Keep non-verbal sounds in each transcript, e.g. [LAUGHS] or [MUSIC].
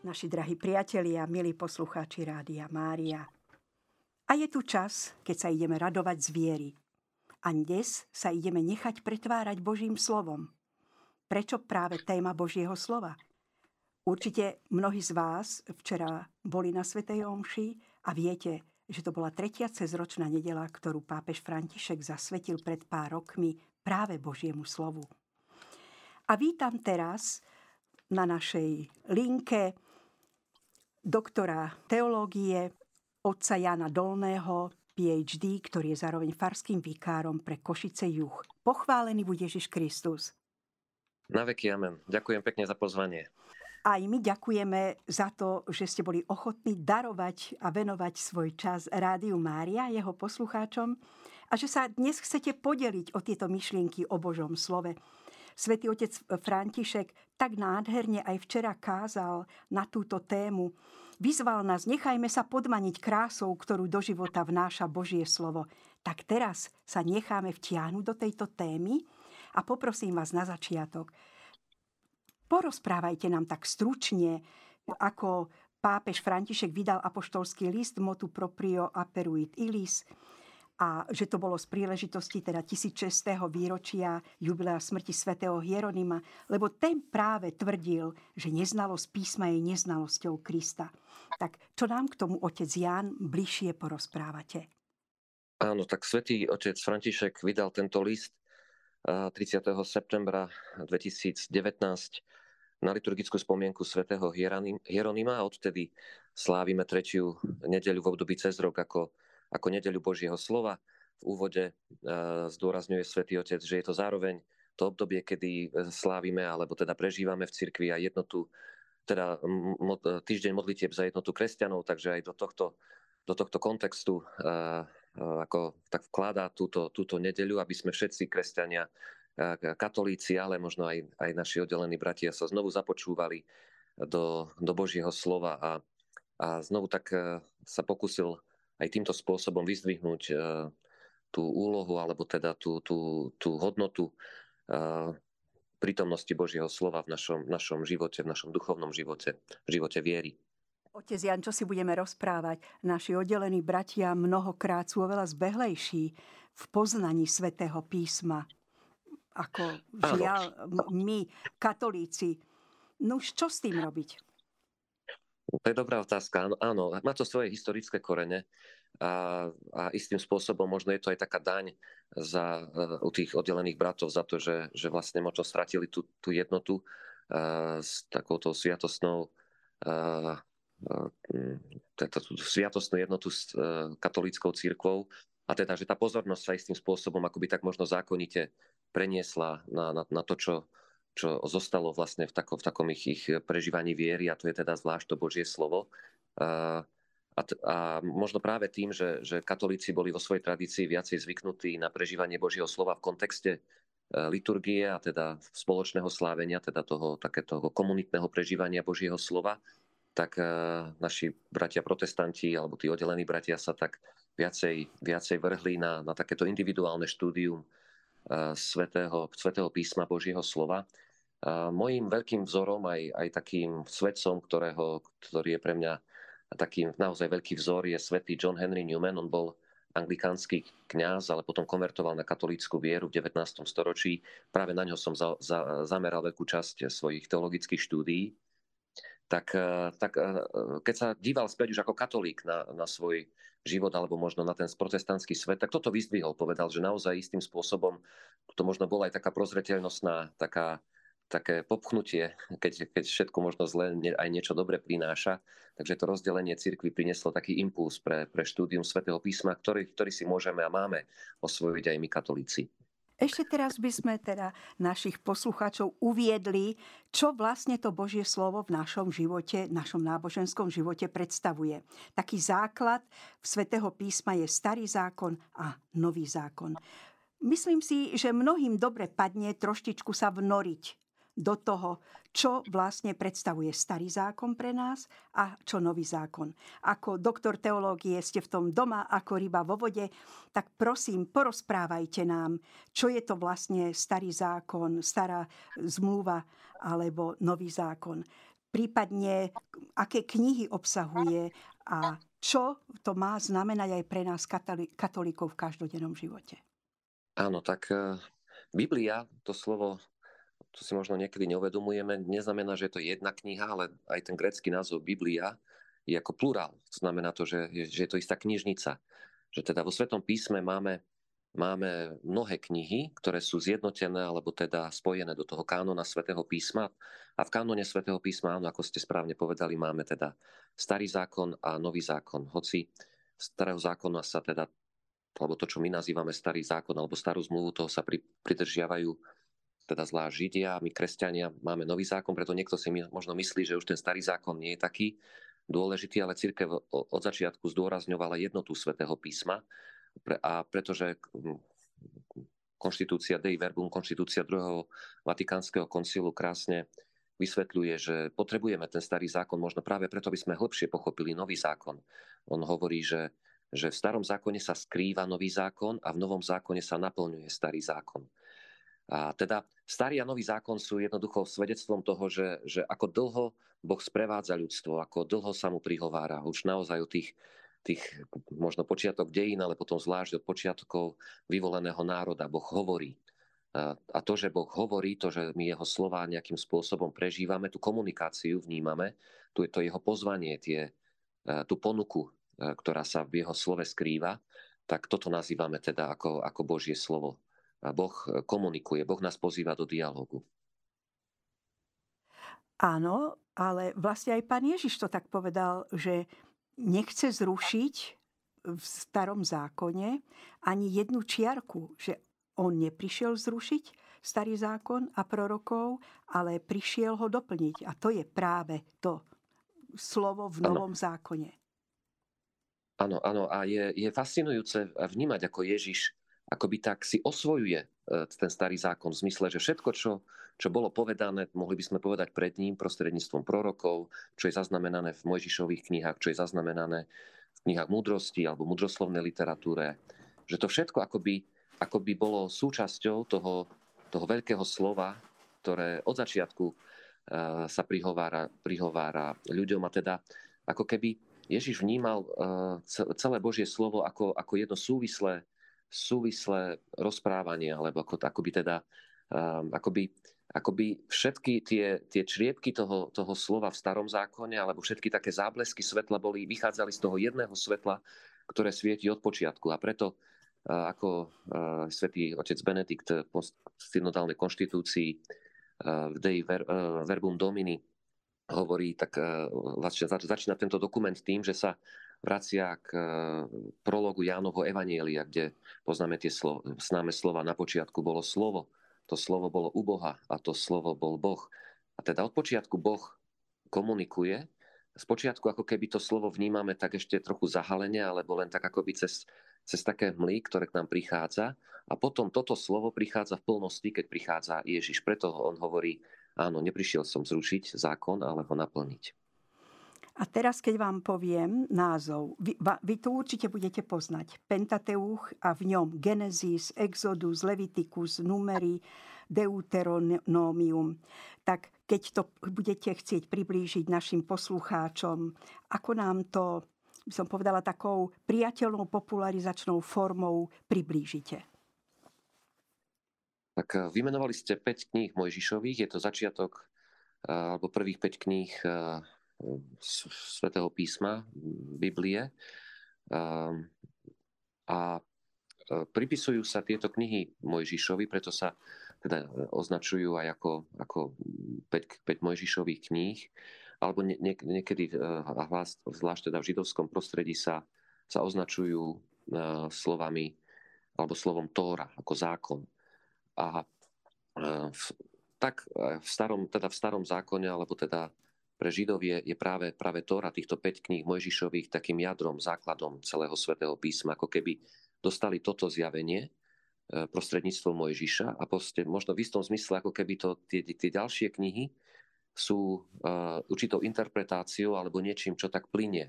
naši drahí priatelia, milí poslucháči Rádia Mária. A je tu čas, keď sa ideme radovať z viery. A dnes sa ideme nechať pretvárať Božím slovom. Prečo práve téma Božieho slova? Určite mnohí z vás včera boli na Svetej Omši a viete, že to bola tretia cezročná nedela, ktorú pápež František zasvetil pred pár rokmi práve Božiemu slovu. A vítam teraz na našej linke doktora teológie otca Jana Dolného, PhD, ktorý je zároveň farským vikárom pre Košice Juh. Pochválený bude Ježiš Kristus. Na veky amen. Ďakujem pekne za pozvanie. Aj my ďakujeme za to, že ste boli ochotní darovať a venovať svoj čas Rádiu Mária, jeho poslucháčom a že sa dnes chcete podeliť o tieto myšlienky o Božom slove. Svetý otec František tak nádherne aj včera kázal na túto tému. Vyzval nás, nechajme sa podmaniť krásou, ktorú do života vnáša Božie slovo. Tak teraz sa necháme vtiahnuť do tejto témy a poprosím vás na začiatok, Porozprávajte nám tak stručne, ako pápež František vydal apoštolský list motu proprio aperuit ilis a že to bolo z príležitosti teda 1600. výročia jubilea smrti svätého Hieronima, lebo ten práve tvrdil, že neznalosť písma je neznalosťou Krista. Tak čo nám k tomu otec Ján bližšie porozprávate? Áno, tak svätý otec František vydal tento list 30. septembra 2019 na liturgickú spomienku svätého Hieronima a odtedy slávime tretiu nedeľu v období cez rok ako, ako nedeľu Božieho slova. V úvode e, zdôrazňuje svätý Otec, že je to zároveň to obdobie, kedy slávime alebo teda prežívame v cirkvi a jednotu, teda týždeň modlitieb za jednotu kresťanov, takže aj do tohto, do tohto kontextu e, e, ako tak vkladá túto, túto nedeľu, aby sme všetci kresťania katolíci, ale možno aj, aj naši oddelení bratia sa znovu započúvali do, do Božieho slova a, a znovu tak e, sa pokusil aj týmto spôsobom vyzdvihnúť e, tú úlohu alebo teda tú, tú, tú hodnotu e, prítomnosti Božieho slova v našom, našom živote, v našom duchovnom živote, v živote viery. Otec Jan, čo si budeme rozprávať? Naši oddelení bratia mnohokrát sú oveľa zbehlejší v poznaní svätého písma ako žiaľ my, katolíci. No už čo s tým robiť? To je dobrá otázka. Áno, áno, má to svoje historické korene a, a istým spôsobom možno je to aj taká daň za, uh, u tých oddelených bratov za to, že, že vlastne možno stratili tú, tú jednotu uh, s takouto sviatostnou uh, tú sviatostnú jednotu s katolíckou církvou a teda, že tá pozornosť sa istým spôsobom akoby tak možno zákonite preniesla na, na, na to, čo, čo zostalo vlastne v, tako, v takom ich, ich prežívaní viery a to je teda zvlášť to Božie slovo. A, a, a možno práve tým, že, že katolíci boli vo svojej tradícii viacej zvyknutí na prežívanie Božieho slova v kontexte e, liturgie a teda spoločného slávenia, teda toho takéto komunitného prežívania Božieho slova, tak e, naši bratia protestanti alebo tí oddelení bratia sa tak viacej, viacej vrhli na, na takéto individuálne štúdium svetého, svetého písma Božieho slova. Mojím veľkým vzorom, aj, aj takým svetcom, ktorého, ktorý je pre mňa takým naozaj veľký vzor, je svetý John Henry Newman. On bol anglikánsky kňaz, ale potom konvertoval na katolícku vieru v 19. storočí. Práve na ňo som za, za, zameral veľkú časť svojich teologických štúdií. Tak, tak keď sa díval späť už ako katolík na, na svoj život alebo možno na ten protestantský svet, tak toto vyzdvihol, povedal, že naozaj istým spôsobom to možno bola aj taká prozreteľnostná, taká, také popchnutie, keď, keď všetko možno zle aj niečo dobre prináša. Takže to rozdelenie cirkvy prinieslo taký impuls pre, pre štúdium svätého písma, ktorý, ktorý si môžeme a máme osvojiť aj my katolíci. Ešte teraz by sme teda našich poslucháčov uviedli, čo vlastne to Božie slovo v našom živote, v našom náboženskom živote predstavuje. Taký základ v svätého písma je starý zákon a nový zákon. Myslím si, že mnohým dobre padne troštičku sa vnoriť do toho, čo vlastne predstavuje starý zákon pre nás a čo nový zákon. Ako doktor teológie ste v tom doma ako ryba vo vode, tak prosím, porozprávajte nám, čo je to vlastne starý zákon, stará zmluva alebo nový zákon. prípadne aké knihy obsahuje a čo to má znamenať aj pre nás katolíkov v každodennom živote. Áno, tak e, Biblia, to slovo, to si možno niekedy neuvedomujeme, neznamená, že je to jedna kniha, ale aj ten grecký názov Biblia je ako plurál. Znamená to, že, že je to istá knižnica. Že teda vo Svetom písme máme máme mnohé knihy, ktoré sú zjednotené alebo teda spojené do toho kánona svätého písma. A v kánone svätého písma, áno, ako ste správne povedali, máme teda starý zákon a nový zákon. Hoci starého zákona sa teda, alebo to, čo my nazývame starý zákon alebo starú zmluvu, toho sa pri, pridržiavajú teda zlá Židia, my kresťania máme nový zákon, preto niekto si možno myslí, že už ten starý zákon nie je taký dôležitý, ale církev od začiatku zdôrazňovala jednotu svätého písma a pretože hm, konštitúcia Dei Verbum, konštitúcia druhého Vatikánskeho koncilu krásne vysvetľuje, že potrebujeme ten starý zákon možno práve preto, aby sme hlbšie pochopili nový zákon. On hovorí, že, že v starom zákone sa skrýva nový zákon a v novom zákone sa naplňuje starý zákon. A teda starý a nový zákon sú jednoducho svedectvom toho, že, že ako dlho Boh sprevádza ľudstvo, ako dlho sa mu prihovára. Už naozaj o tých tých možno počiatok dejín, ale potom zvlášť od počiatkov vyvoleného národa. Boh hovorí. A to, že Boh hovorí, to, že my jeho slova nejakým spôsobom prežívame, tú komunikáciu vnímame, tu je to jeho pozvanie, tie, tú ponuku, ktorá sa v jeho slove skrýva, tak toto nazývame teda ako, ako Božie slovo. A boh komunikuje, Boh nás pozýva do dialogu. Áno, ale vlastne aj pán Ježiš to tak povedal, že nechce zrušiť v starom zákone ani jednu čiarku, že on neprišiel zrušiť starý zákon a prorokov, ale prišiel ho doplniť. A to je práve to slovo v novom ano. zákone. Áno, áno. A je, je fascinujúce vnímať, ako Ježiš akoby tak si osvojuje e, ten starý zákon v zmysle, že všetko, čo, čo bolo povedané, mohli by sme povedať pred ním prostredníctvom prorokov, čo je zaznamenané v Mojžišových knihách, čo je zaznamenané v knihách múdrosti alebo múdroslovnej literatúre, že to všetko akoby, akoby bolo súčasťou toho, toho veľkého slova, ktoré od začiatku uh, sa prihovára, prihovára ľuďom. A teda ako keby Ježiš vnímal uh, celé Božie slovo ako, ako jedno súvislé súvislé rozprávanie, alebo ako, akoby teda um, akoby, akoby všetky tie, tie čriepky toho, toho slova v starom zákone, alebo všetky také záblesky svetla boli, vychádzali z toho jedného svetla, ktoré svieti od počiatku. A preto uh, ako uh, svätý otec Benedikt po synodálnej konštitúcii uh, v Dei Ver, Verbum Domini hovorí, tak uh, začína tento dokument tým, že sa vracia k e, prologu Jánovho Evanielia, kde poznáme tie slo- známe slova. Na počiatku bolo slovo, to slovo bolo u Boha a to slovo bol Boh. A teda od počiatku Boh komunikuje. Z počiatku ako keby to slovo vnímame tak ešte trochu zahalenie, alebo len tak akoby cez, cez také hmly, ktoré k nám prichádza. A potom toto slovo prichádza v plnosti, keď prichádza Ježiš. Preto on hovorí, áno, neprišiel som zrušiť zákon, ale ho naplniť. A teraz, keď vám poviem názov, vy, vy to určite budete poznať. Pentateuch a v ňom Genesis, Exodus, Leviticus, Numery, Deuteronomium. Tak keď to budete chcieť priblížiť našim poslucháčom, ako nám to, by som povedala, takou priateľnou popularizačnou formou priblížite. Tak eh, vymenovali ste 5 kníh Mojžišových, je to začiatok eh, alebo prvých 5 kníh eh, svätého písma, Biblie. Ehm, a e, pripisujú sa tieto knihy Mojžišovi, preto sa teda označujú aj ako, ako 5, 5 Mojžišových kníh, alebo nie, nie, niekedy, e, a zvlášť teda v židovskom prostredí sa, sa označujú e, slovami alebo slovom Tóra, ako zákon. A v, tak v starom, teda v starom zákone, alebo teda pre Židov je, je práve, práve Tóra, týchto 5 kníh Mojžišových, takým jadrom, základom celého svätého písma, ako keby dostali toto zjavenie e, prostredníctvom Mojžiša a proste možno v istom zmysle, ako keby to, tie, tie ďalšie knihy sú uh, určitou interpretáciou alebo niečím, čo tak plinie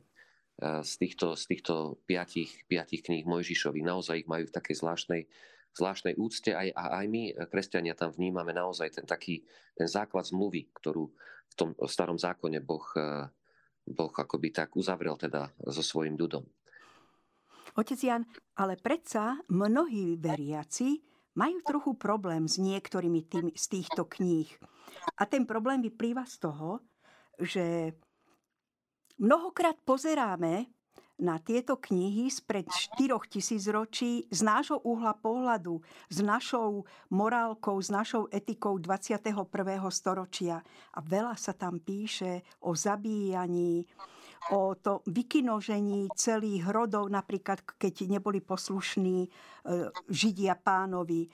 uh, z týchto, z týchto piatich, piatich kníh Mojžišových. Naozaj ich majú v takej zvláštnej, zvláštnej úcte aj, a aj my, kresťania, tam vnímame naozaj ten taký ten základ zmluvy, ktorú v tom starom zákone Boh, boh akoby tak uzavrel teda so svojím ľudom. Otec Jan, ale predsa mnohí veriaci majú trochu problém s niektorými tým, z týchto kníh. A ten problém vyplýva z toho, že mnohokrát pozeráme na tieto knihy spred 4 tisíc ročí z nášho uhla pohľadu, s našou morálkou, s našou etikou 21. storočia. A veľa sa tam píše o zabíjaní, o to vykinožení celých rodov, napríklad keď neboli poslušní e, Židia pánovi.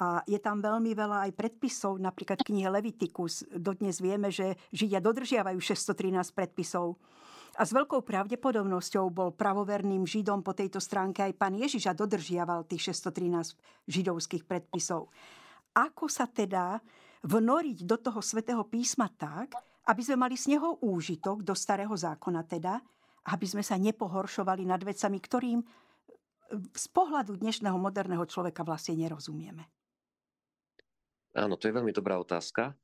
A je tam veľmi veľa aj predpisov, napríklad knihe Levitikus. Dodnes vieme, že Židia dodržiavajú 613 predpisov. A s veľkou pravdepodobnosťou bol pravoverným Židom po tejto stránke aj pán Ježiš a dodržiaval tých 613 židovských predpisov. Ako sa teda vnoriť do toho svetého písma tak, aby sme mali z neho úžitok do starého zákona teda, aby sme sa nepohoršovali nad vecami, ktorým z pohľadu dnešného moderného človeka vlastne nerozumieme. Áno, to je veľmi dobrá otázka.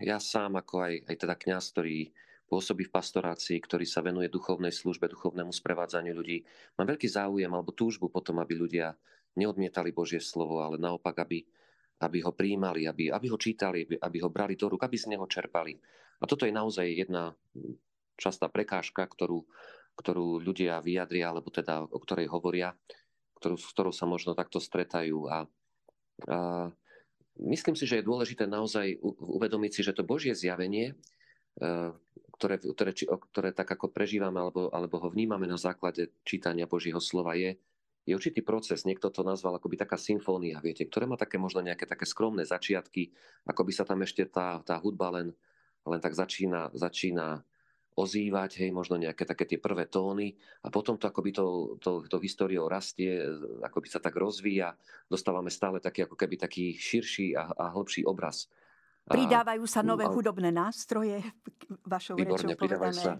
Ja sám ako aj, aj teda kňaz, ktorý pôsobí v pastorácii, ktorý sa venuje duchovnej službe, duchovnému sprevádzaniu ľudí. Mám veľký záujem alebo túžbu potom, aby ľudia neodmietali Božie slovo, ale naopak, aby, aby ho príjmali, aby, aby ho čítali, aby, aby ho brali do rúk, aby z neho čerpali. A toto je naozaj jedna častá prekážka, ktorú, ktorú ľudia vyjadria, alebo teda o ktorej hovoria, ktorú, s ktorou sa možno takto stretajú. A, a myslím si, že je dôležité naozaj uvedomiť si, že to Božie zjavenie ktoré, ktoré, ktoré tak ako prežívame alebo, alebo ho vnímame na základe čítania Božího slova, je, je určitý proces. Niekto to nazval akoby taká symfónia, viete, ktoré má také možno nejaké také skromné začiatky, ako by sa tam ešte tá, tá hudba len, len tak začína, začína ozývať, hej, možno nejaké také tie prvé tóny a potom to akoby to, to, to históriou rastie, akoby sa tak rozvíja, dostávame stále taký ako keby taký širší a, a hlbší obraz. Pridávajú sa nové a, hudobné nástroje, vašou výborne, rečou povedané. Sa,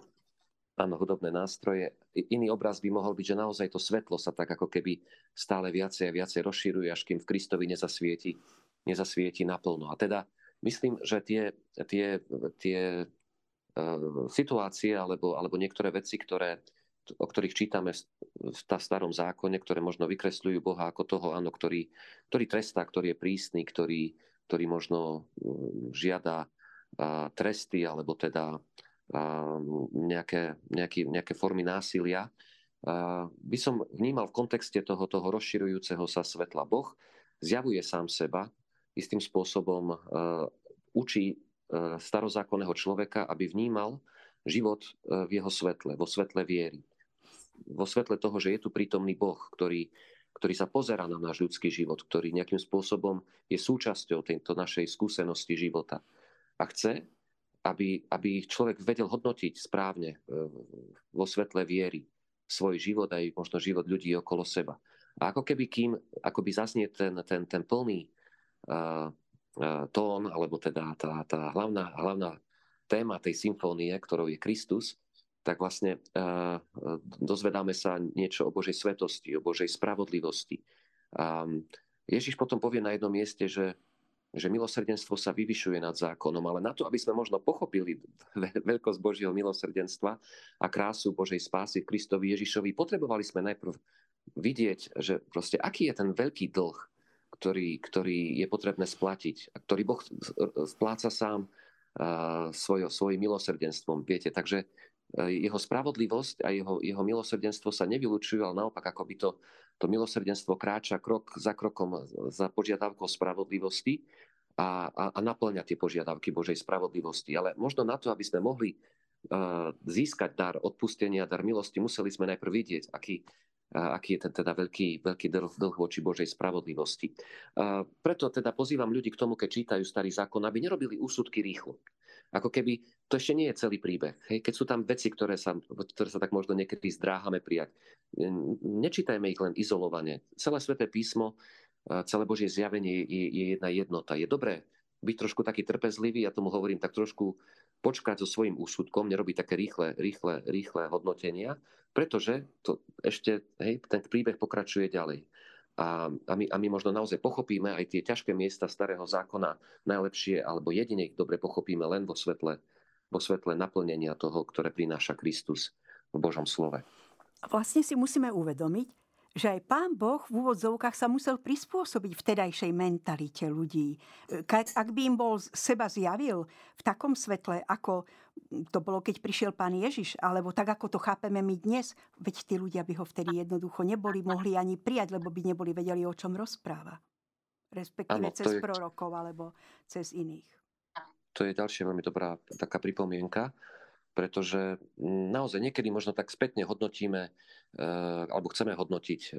áno, hudobné nástroje. Iný obraz by mohol byť, že naozaj to svetlo sa tak ako keby stále viacej a viacej rozširuje, až kým v Kristovi nezasvieti, nezasvieti naplno. A teda myslím, že tie, tie, tie uh, situácie alebo, alebo niektoré veci, ktoré, o ktorých čítame v, v starom zákone, ktoré možno vykresľujú Boha ako toho, áno, ktorý, ktorý trestá, ktorý je prísny, ktorý, ktorý možno mm, žiada tresty alebo teda nejaké, nejaké, nejaké formy násilia, by som vnímal v kontexte toho, toho rozširujúceho sa svetla. Boh zjavuje sám seba, istým spôsobom učí starozákonného človeka, aby vnímal život v jeho svetle, vo svetle viery. Vo svetle toho, že je tu prítomný Boh, ktorý ktorý sa pozera na náš ľudský život, ktorý nejakým spôsobom je súčasťou tejto našej skúsenosti života. A chce, aby, aby človek vedel hodnotiť správne e, vo svetle viery svoj život aj možno život ľudí okolo seba. A ako keby kým, ako by zaznie ten, ten, ten plný uh, tón, alebo teda tá, tá hlavná, hlavná téma tej symfónie, ktorou je Kristus, tak vlastne uh, dozvedáme sa niečo o Božej svetosti, o Božej spravodlivosti. Um, Ježiš potom povie na jednom mieste, že, že milosrdenstvo sa vyvyšuje nad zákonom, ale na to, aby sme možno pochopili veľkosť Božieho milosrdenstva a krásu Božej spásy Kristovi Ježišovi, potrebovali sme najprv vidieť, že proste aký je ten veľký dlh, ktorý, ktorý je potrebné splatiť a ktorý Boh spláca sám svojo, svojim milosrdenstvom. Viete, takže jeho spravodlivosť a jeho, jeho milosrdenstvo sa nevylučujú, ale naopak ako by to, to milosrdenstvo kráča krok za krokom za požiadavkou spravodlivosti a, a, a naplňa tie požiadavky Božej spravodlivosti. Ale možno na to, aby sme mohli uh, získať dar odpustenia, dar milosti, museli sme najprv vidieť, aký, aký je ten teda veľký, veľký dlh, voči Božej spravodlivosti. Preto teda pozývam ľudí k tomu, keď čítajú starý zákon, aby nerobili úsudky rýchlo. Ako keby to ešte nie je celý príbeh. Hej? Keď sú tam veci, ktoré sa, ktoré sa tak možno niekedy zdráhame prijať, nečítajme ich len izolovane. Celé sväté písmo, celé Božie zjavenie je, je jedna jednota. Je dobré byť trošku taký trpezlivý, ja tomu hovorím tak trošku počkať so svojím úsudkom, nerobiť také rýchle, rýchle, rýchle hodnotenia, pretože to ešte, hej, ten príbeh pokračuje ďalej. A, a, my, a my možno naozaj pochopíme aj tie ťažké miesta starého zákona najlepšie, alebo jedine ich dobre pochopíme len vo svetle, vo svetle naplnenia toho, ktoré prináša Kristus v Božom slove. Vlastne si musíme uvedomiť, že aj pán Boh v úvodzovkách sa musel prispôsobiť vtedajšej mentalite ľudí. Ak by im bol seba zjavil v takom svetle, ako to bolo, keď prišiel pán Ježiš, alebo tak, ako to chápeme my dnes, veď tí ľudia by ho vtedy jednoducho neboli mohli ani prijať, lebo by neboli vedeli, o čom rozpráva. Respektíve ano, cez je... prorokov alebo cez iných. To je ďalšia veľmi dobrá taká pripomienka pretože naozaj niekedy možno tak spätne hodnotíme, eh, alebo chceme hodnotiť eh,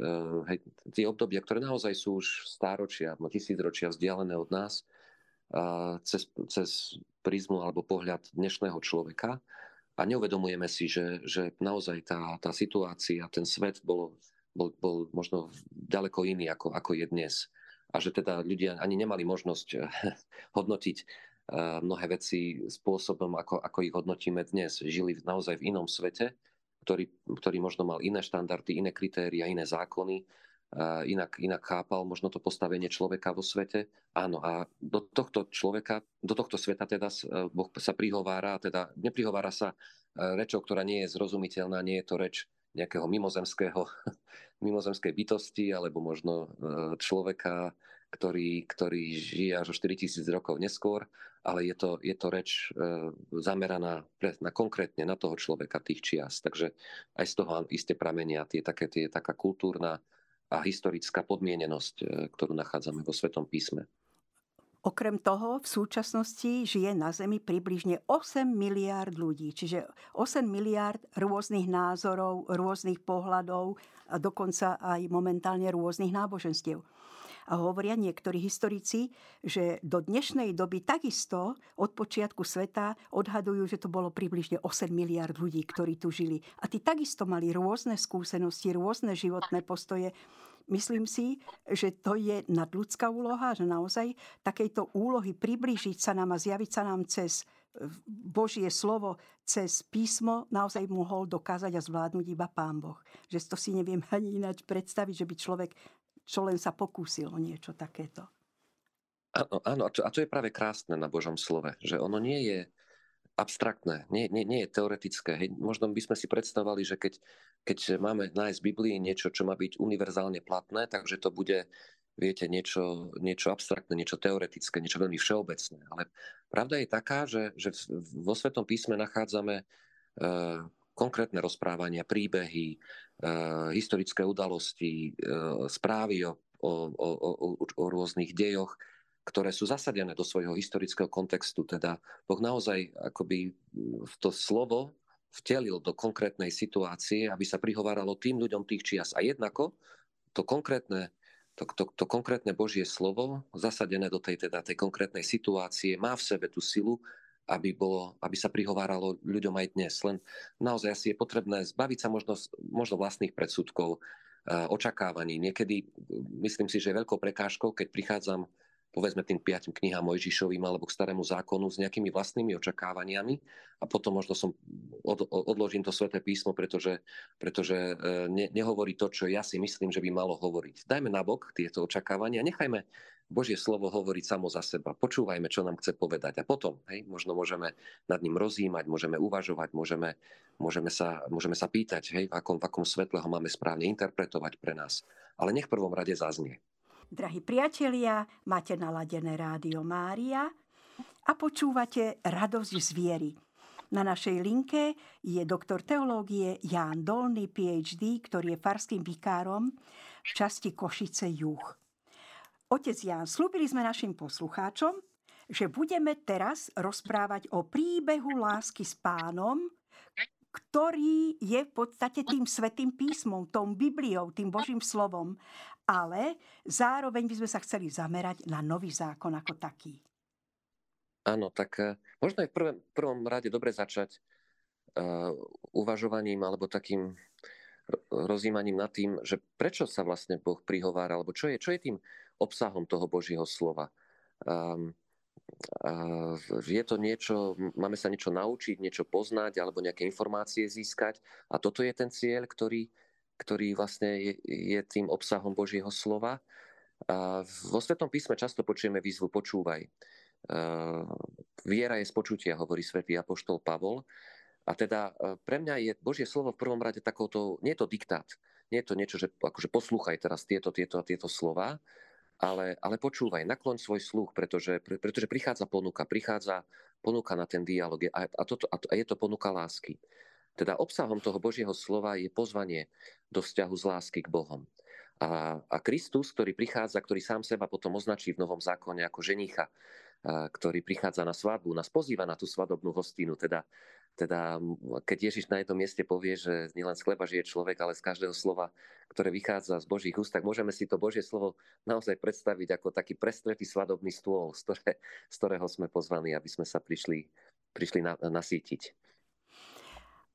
hej, tie obdobia, ktoré naozaj sú už stáročia, tisícročia vzdialené od nás, cez, cez prízmu alebo pohľad dnešného človeka a neuvedomujeme si, že, že naozaj tá, tá situácia, ten svet bol, bol, bol možno ďaleko iný, ako, ako je dnes. A že teda ľudia ani nemali možnosť eh, [LAUGHS] hodnotiť mnohé veci spôsobom, ako, ako ich hodnotíme dnes. Žili naozaj v inom svete, ktorý, ktorý možno mal iné štandardy, iné kritéria, iné zákony, inak, inak chápal možno to postavenie človeka vo svete. Áno, a do tohto človeka, do tohto sveta teda Boh sa prihovára, teda neprihovára sa rečou, ktorá nie je zrozumiteľná, nie je to reč nejakého mimozemského, [LAUGHS] mimozemskej bytosti, alebo možno človeka, ktorý, ktorý žije až o 4000 rokov neskôr, ale je to, je to reč e, zameraná pre, na konkrétne na toho človeka tých čias. Takže aj z toho isté pramenia tie, také, tie, taká kultúrna a historická podmienenosť, e, ktorú nachádzame vo Svetom písme. Okrem toho v súčasnosti žije na Zemi približne 8 miliárd ľudí, čiže 8 miliárd rôznych názorov, rôznych pohľadov a dokonca aj momentálne rôznych náboženstiev. A hovoria niektorí historici, že do dnešnej doby takisto od počiatku sveta odhadujú, že to bolo približne 8 miliard ľudí, ktorí tu žili. A tí takisto mali rôzne skúsenosti, rôzne životné postoje. Myslím si, že to je nadľudská úloha, že naozaj takejto úlohy priblížiť sa nám a zjaviť sa nám cez Božie slovo cez písmo naozaj mohol dokázať a zvládnuť iba Pán Boh. Že to si neviem ani ináč predstaviť, že by človek čo len sa pokúsil o niečo takéto. Áno, áno a, to, a to je práve krásne na Božom slove, že ono nie je abstraktné, nie, nie, nie je teoretické. Hej. Možno by sme si predstavovali, že keď, keď máme nájsť v Biblii niečo, čo má byť univerzálne platné, takže to bude, viete, niečo, niečo abstraktné, niečo teoretické, niečo veľmi všeobecné. Ale pravda je taká, že, že vo Svetom písme nachádzame uh, konkrétne rozprávania, príbehy, e, historické udalosti, e, správy o, o, o, o rôznych dejoch, ktoré sú zasadené do svojho historického kontextu. Teda Boh naozaj akoby to slovo vtelil do konkrétnej situácie, aby sa prihováralo tým ľuďom tých čias. A jednako to konkrétne, to, to, to konkrétne Božie slovo, zasadené do tej, teda, tej konkrétnej situácie, má v sebe tú silu, aby, bolo, aby sa prihováralo ľuďom aj dnes. Len naozaj asi je potrebné zbaviť sa možno, možno vlastných predsudkov, očakávaní. Niekedy myslím si, že je veľkou prekážkou, keď prichádzam povedzme tým piatim knihám Mojžišovým alebo k starému zákonu s nejakými vlastnými očakávaniami a potom možno som od, odložím to sveté písmo, pretože, pretože e, ne, nehovorí to, čo ja si myslím, že by malo hovoriť. Dajme nabok tieto očakávania, nechajme Božie slovo hovoriť samo za seba. Počúvajme, čo nám chce povedať. A potom hej, možno môžeme nad ním rozímať, môžeme uvažovať, môžeme, môžeme, sa, môžeme sa pýtať, hej, v, akom, v akom svetle ho máme správne interpretovať pre nás. Ale nech v prvom rade zaznie. Drahí priatelia, máte naladené rádio Mária a počúvate Radosť z viery. Na našej linke je doktor teológie Ján Dolný, PhD, ktorý je farským vikárom v časti Košice Juh. Otec Jan, slúbili sme našim poslucháčom, že budeme teraz rozprávať o príbehu lásky s pánom, ktorý je v podstate tým svetým písmom, tom Bibliou, tým Božím slovom. Ale zároveň by sme sa chceli zamerať na nový zákon ako taký. Áno, tak uh, možno je v prvom, prvom rade dobre začať uh, uvažovaním alebo takým rozímaním nad tým, že prečo sa vlastne Boh prihovára, alebo čo je, čo je tým obsahom toho Božieho slova. Um, je to niečo, máme sa niečo naučiť, niečo poznať alebo nejaké informácie získať a toto je ten cieľ, ktorý, ktorý vlastne je, je tým obsahom Božieho slova. A vo Svetom písme často počujeme výzvu počúvaj. Viera je z počutia, hovorí svätý Apoštol Pavol. A teda pre mňa je Božie slovo v prvom rade takouto, nie je to diktát, nie je to niečo, že akože poslúchaj teraz tieto, tieto, tieto slova, ale, ale počúvaj, nakloň svoj sluch, pretože, pretože prichádza ponuka, prichádza ponuka na ten dialog a, a, toto, a je to ponuka lásky. Teda obsahom toho Božieho slova je pozvanie do vzťahu z lásky k Bohom. A, a Kristus, ktorý prichádza, ktorý sám seba potom označí v Novom zákone ako ženicha, ktorý prichádza na svadbu, nás pozýva na tú svadobnú hostinu, teda teda keď Ježiš na jednom mieste povie, že nielen z chleba žije človek, ale z každého slova, ktoré vychádza z Božích úst, tak môžeme si to Božie slovo naozaj predstaviť ako taký prestretý svadobný stôl, z, ktoré, z ktorého sme pozvaní, aby sme sa prišli, prišli na, nasítiť.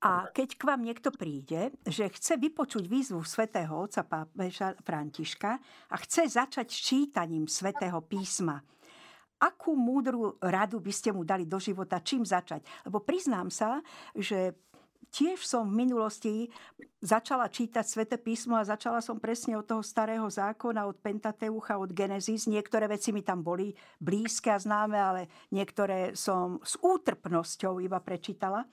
A keď k vám niekto príde, že chce vypočuť výzvu svätého otca pápeža Františka a chce začať čítaním svätého písma, akú múdru radu by ste mu dali do života, čím začať? Lebo priznám sa, že tiež som v minulosti začala čítať Svete písmo a začala som presne od toho starého zákona, od Pentateucha, od Genesis. Niektoré veci mi tam boli blízke a známe, ale niektoré som s útrpnosťou iba prečítala.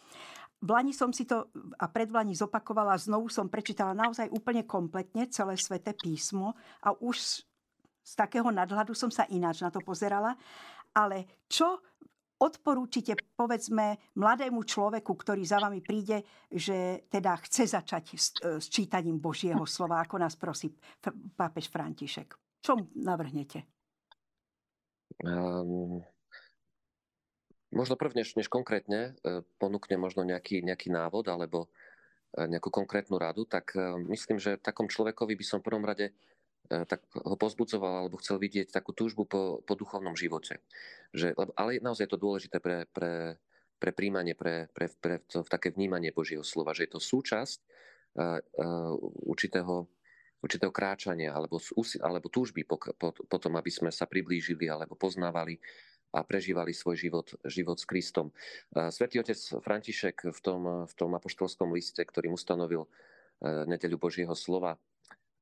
V Lani som si to a pred Lani zopakovala, znovu som prečítala naozaj úplne kompletne celé Svete písmo a už z takého nadhľadu som sa ináč na to pozerala. Ale čo odporúčite, povedzme, mladému človeku, ktorý za vami príde, že teda chce začať s, s čítaním Božieho slova, ako nás prosí pápež František? Čo navrhnete? Um, možno prvne, než, než konkrétne e, ponúkne možno nejaký, nejaký návod alebo e, nejakú konkrétnu radu, tak e, myslím, že takom človekovi by som v prvom rade tak ho pozbudzoval alebo chcel vidieť takú túžbu po, po duchovnom živote. Že, ale naozaj je to dôležité pre, pre, pre príjmanie, pre, pre, pre to, také vnímanie Božieho slova, že je to súčasť uh, uh, určitého, určitého kráčania alebo, alebo túžby po, po, po tom, aby sme sa priblížili alebo poznávali a prežívali svoj život, život s Kristom. Uh, Svetý otec František v tom, v tom apoštolskom liste, ktorým ustanovil uh, nedeľu Božieho slova,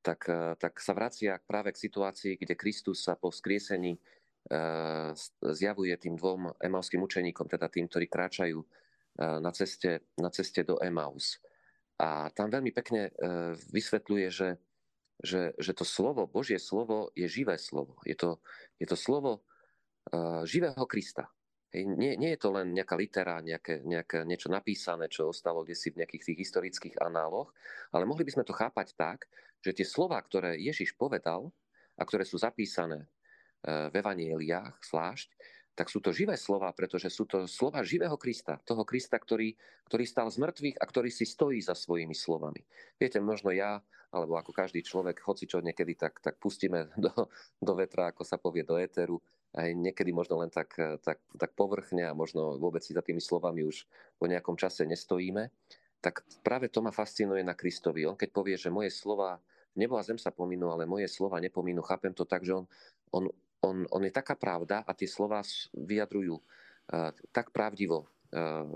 tak, eh, tak sa vracia práve k situácii, kde Kristus sa po skriesení eh, zjavuje tým dvom emauským učeníkom, teda tým, ktorí kráčajú eh, na ceste, na ceste do Emaus. A tam veľmi pekne vysvetľuje, že, že, že to slovo, Božie slovo je živé slovo. Je to, je to slovo živého Krista. Nie, nie je to len nejaká litera, nejaké, nejaké, niečo napísané, čo ostalo kde si v nejakých tých historických análoch, ale mohli by sme to chápať tak, že tie slova, ktoré Ježiš povedal a ktoré sú zapísané eh, v evanieliách zvlášť, tak sú to živé slova, pretože sú to slova živého Krista, toho Krista, ktorý, ktorý stal z mŕtvych a ktorý si stojí za svojimi slovami. Viete, možno ja, alebo ako každý človek, hoci čo niekedy tak, tak pustíme [LAUGHS] do, do vetra, ako sa povie, do éteru, aj niekedy možno len tak, tak, tak povrchne a možno vôbec si za tými slovami už po nejakom čase nestojíme, tak práve to ma fascinuje na Kristovi. On keď povie, že moje slova, nebo a zem sa pominú, ale moje slova nepominú, chápem to tak, že on, on, on, on je taká pravda a tie slova vyjadrujú uh, tak pravdivo uh,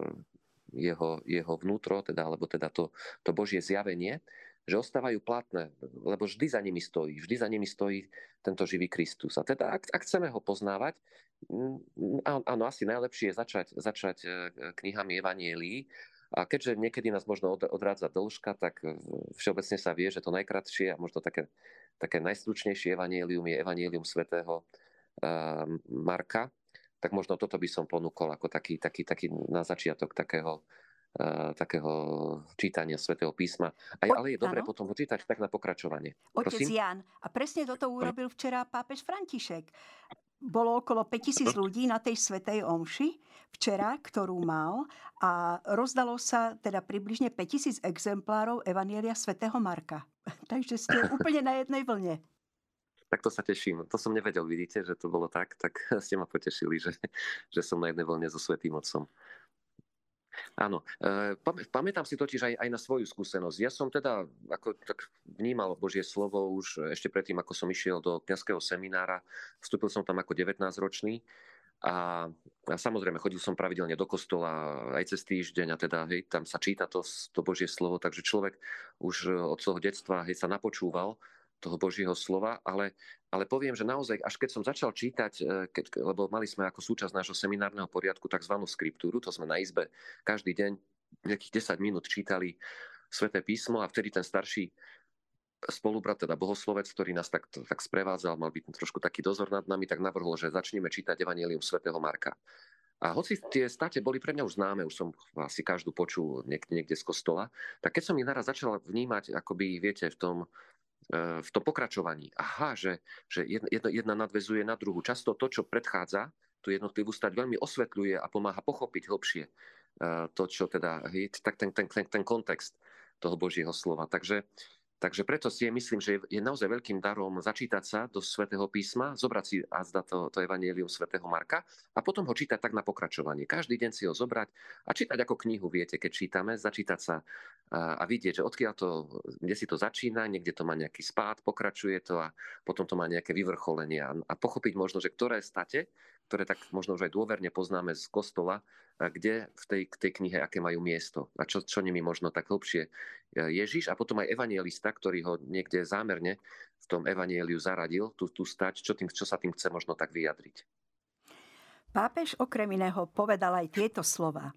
jeho, jeho vnútro, teda, alebo teda to, to Božie zjavenie, že ostávajú platné, lebo vždy za nimi stojí, vždy za nimi stojí tento živý Kristus. A teda, ak, ak chceme ho poznávať, mm, áno, asi najlepšie je začať, začať e, knihami Evanielii, a keďže niekedy nás možno odrádza dĺžka, tak všeobecne sa vie, že to najkratšie a možno také, také najstručnejšie evanielium je evanielium svätého uh, Marka, tak možno toto by som ponúkol ako taký, taký, taký na začiatok takého, uh, takého čítania svätého písma. Aj, ale je dobre potom ho čítať tak na pokračovanie. Otec Prosím? Jan, a presne toto urobil včera pápež František bolo okolo 5000 [CLEARS THROAT] ľudí na tej svetej omši včera, ktorú mal a rozdalo sa teda približne 5000 exemplárov Evanielia svätého Marka. [LAUGHS] Takže ste úplne na jednej vlne. Tak to sa teším. To som nevedel, vidíte, že to bolo tak. Tak [LAUGHS] ste ma potešili, že, že som na jednej vlne so Svetým Otcom. Áno, e, pamätám si totiž aj, aj na svoju skúsenosť. Ja som teda ako, tak vnímal Božie slovo už ešte predtým, ako som išiel do kniazského seminára. Vstúpil som tam ako 19-ročný A, a samozrejme, chodil som pravidelne do kostola aj cez týždeň a teda, hej, tam sa číta to, to Božie slovo, takže človek už od svojho detstva, hej, sa napočúval toho Božieho slova, ale, ale poviem, že naozaj, až keď som začal čítať, e, keď, lebo mali sme ako súčasť nášho seminárneho poriadku tzv. skriptúru, to sme na izbe každý deň nejakých 10 minút čítali Sveté písmo a vtedy ten starší spolubrat, teda bohoslovec, ktorý nás tak, tak sprevádzal, mal byť trošku taký dozor nad nami, tak navrhol, že začneme čítať Evangelium svätého Marka. A hoci tie state boli pre mňa už známe, už som asi každú počul niekde, niekde z kostola, tak keď som ich naraz začal vnímať, akoby, viete, v tom, e, v tom pokračovaní. Aha, že, že jedna, jedna nadvezuje na druhú. Často to, čo predchádza, tú jednotlivú stať veľmi osvetľuje a pomáha pochopiť hlbšie e, to, čo teda, tak ten, ten, ten, ten kontext toho Božieho slova. Takže Takže preto si je, myslím, že je naozaj veľkým darom začítať sa do svätého písma, zobrať si azda to, to evanielium svätého Marka a potom ho čítať tak na pokračovanie. Každý deň si ho zobrať a čítať ako knihu, viete, keď čítame, začítať sa a, a vidieť, že odkiaľ to, kde si to začína, niekde to má nejaký spád, pokračuje to a potom to má nejaké vyvrcholenie a, a pochopiť možno, že ktoré state, ktoré tak možno už aj dôverne poznáme z kostola, kde v tej, tej knihe, aké majú miesto a čo, čo nimi možno tak hlbšie E, Ježiš a potom aj evangelista, ktorý ho niekde zámerne v tom evanieliu zaradil, tú, tú stať, čo, tým, čo sa tým chce možno tak vyjadriť. Pápež okrem iného povedal aj tieto slova.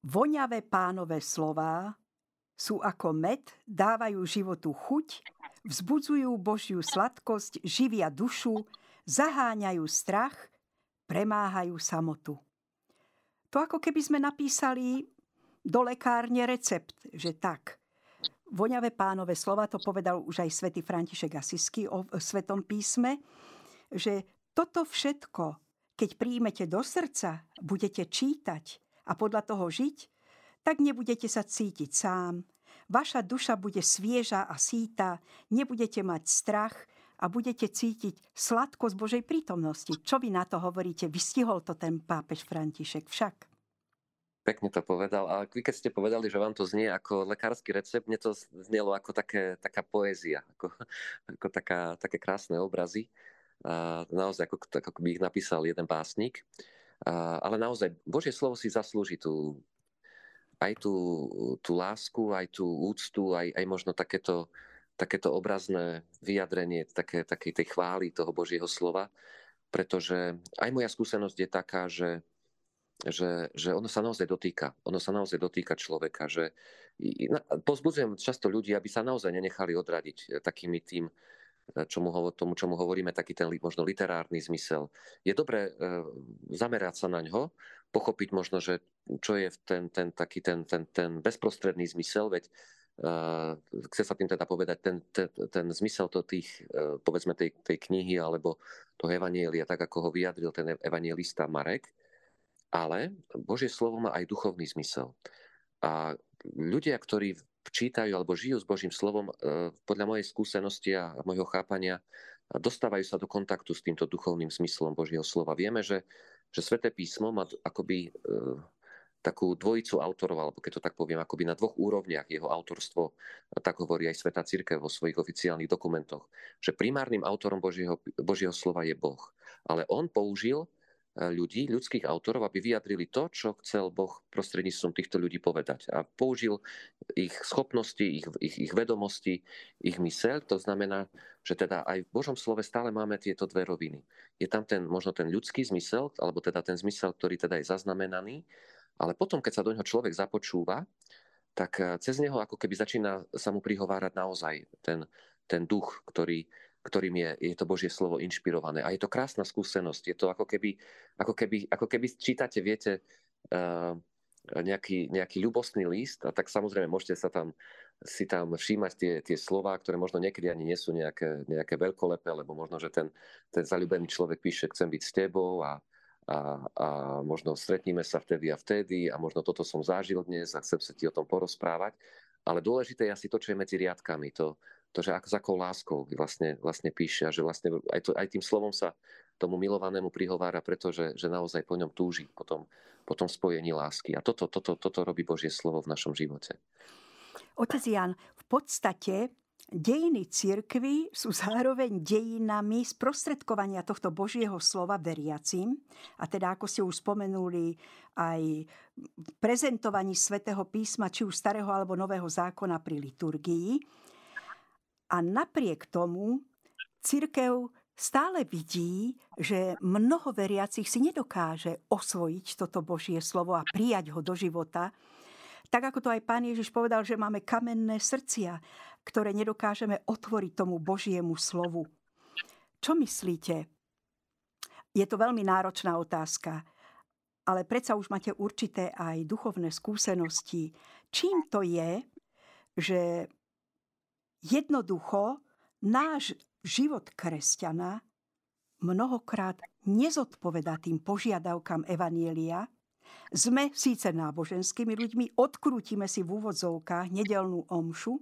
Voňavé pánové slová sú ako med, dávajú životu chuť, vzbudzujú Božiu sladkosť, živia dušu, zaháňajú strach, premáhajú samotu. To ako keby sme napísali do lekárne recept, že tak. Voňavé pánové slova, to povedal už aj svätý František Asisky o Svetom písme, že toto všetko, keď príjmete do srdca, budete čítať a podľa toho žiť, tak nebudete sa cítiť sám. Vaša duša bude svieža a síta, nebudete mať strach a budete cítiť sladkosť Božej prítomnosti. Čo vy na to hovoríte? Vystihol to ten pápež František však. Pekne to povedal. A vy keď ste povedali, že vám to znie ako lekársky recept, mne to znelo ako také, taká poézia, ako, ako taká, také krásne obrazy. A naozaj, ako, ako by ich napísal jeden básnik. A, ale naozaj, Božie slovo si zaslúži tú, aj tú, tú lásku, aj tú úctu, aj, aj možno takéto, takéto obrazné vyjadrenie také, také tej chvály toho Božieho slova, pretože aj moja skúsenosť je taká, že že, že ono sa naozaj dotýka. Ono sa naozaj dotýka človeka. Že, pozbudzujem často ľudí, aby sa naozaj nenechali odradiť e, takými tým, e, čomu, tomu, čomu hovoríme, taký ten možno literárny zmysel. Je dobré e, zamerať sa na ňo, pochopiť možno, že čo je ten, ten taký ten, ten, ten bezprostredný zmysel, veď chce sa tým teda povedať ten, ten, ten zmysel to tých, uh, povedzme tej, tej knihy alebo toho evanielia, tak ako ho vyjadril ten evangelista Marek, ale Božie slovo má aj duchovný zmysel. A ľudia, ktorí čítajú alebo žijú s Božím slovom, e, podľa mojej skúsenosti a môjho chápania, dostávajú sa do kontaktu s týmto duchovným zmyslom Božieho slova. Vieme, že, že Sveté písmo má akoby e, takú dvojicu autorov, alebo keď to tak poviem, akoby na dvoch úrovniach jeho autorstvo, tak hovorí aj Sveta Církev vo svojich oficiálnych dokumentoch, že primárnym autorom Božieho, Božieho slova je Boh. Ale on použil ľudí, ľudských autorov, aby vyjadrili to, čo chcel Boh prostredníctvom týchto ľudí povedať. A použil ich schopnosti, ich, ich, ich vedomosti, ich myseľ. To znamená, že teda aj v Božom slove stále máme tieto dve roviny. Je tam ten, možno ten ľudský zmysel, alebo teda ten zmysel, ktorý teda je zaznamenaný, ale potom, keď sa do neho človek započúva, tak eh, cez neho ako keby začína sa mu prihovárať naozaj ten, ten duch, ktorý, ktorým je, je to Božie slovo inšpirované. A je to krásna skúsenosť. Je to ako keby, ako keby, ako keby čítate, viete, uh, nejaký, nejaký ľubostný list a tak samozrejme môžete sa tam si tam všímať tie, tie slova, ktoré možno niekedy ani nie sú nejaké, nejaké veľkolepé, lebo možno, že ten, ten zalúbený človek píše, chcem byť s tebou a, a, a možno stretníme sa vtedy a vtedy a možno toto som zažil dnes a chcem sa ti o tom porozprávať. Ale dôležité je asi to, čo je medzi riadkami. To, to, že ako, s akou láskou vlastne, vlastne píše a že vlastne aj, to, aj tým slovom sa tomu milovanému prihovára, pretože že naozaj po ňom túži, po tom, po tom spojení lásky. A toto, toto, toto robí Božie slovo v našom živote. Otec Jan, v podstate Dejiny cirkvy sú zároveň dejinami sprostredkovania tohto Božieho slova veriacim. A teda, ako ste už spomenuli, aj prezentovaní svätého písma, či už starého alebo nového zákona pri liturgii. A napriek tomu cirkev stále vidí, že mnoho veriacich si nedokáže osvojiť toto Božie slovo a prijať ho do života, tak ako to aj pán Ježiš povedal, že máme kamenné srdcia, ktoré nedokážeme otvoriť tomu Božiemu slovu. Čo myslíte? Je to veľmi náročná otázka, ale predsa už máte určité aj duchovné skúsenosti. Čím to je, že jednoducho náš život kresťana mnohokrát nezodpovedá tým požiadavkám Evanielia, sme síce náboženskými ľuďmi, odkrútime si v úvodzovkách nedelnú omšu,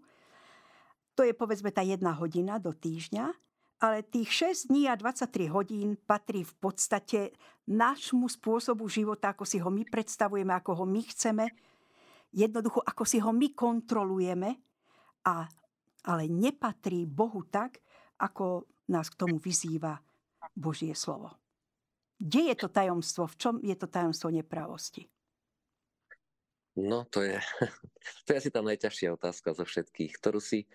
to je povedzme tá jedna hodina do týždňa, ale tých 6 dní a 23 hodín patrí v podstate nášmu spôsobu života, ako si ho my predstavujeme, ako ho my chceme, jednoducho ako si ho my kontrolujeme, a, ale nepatrí Bohu tak, ako nás k tomu vyzýva Božie slovo. Kde je to tajomstvo? V čom je to tajomstvo nepravosti? No, to je, [LAUGHS] to je asi tá najťažšia otázka zo všetkých, ktorú si,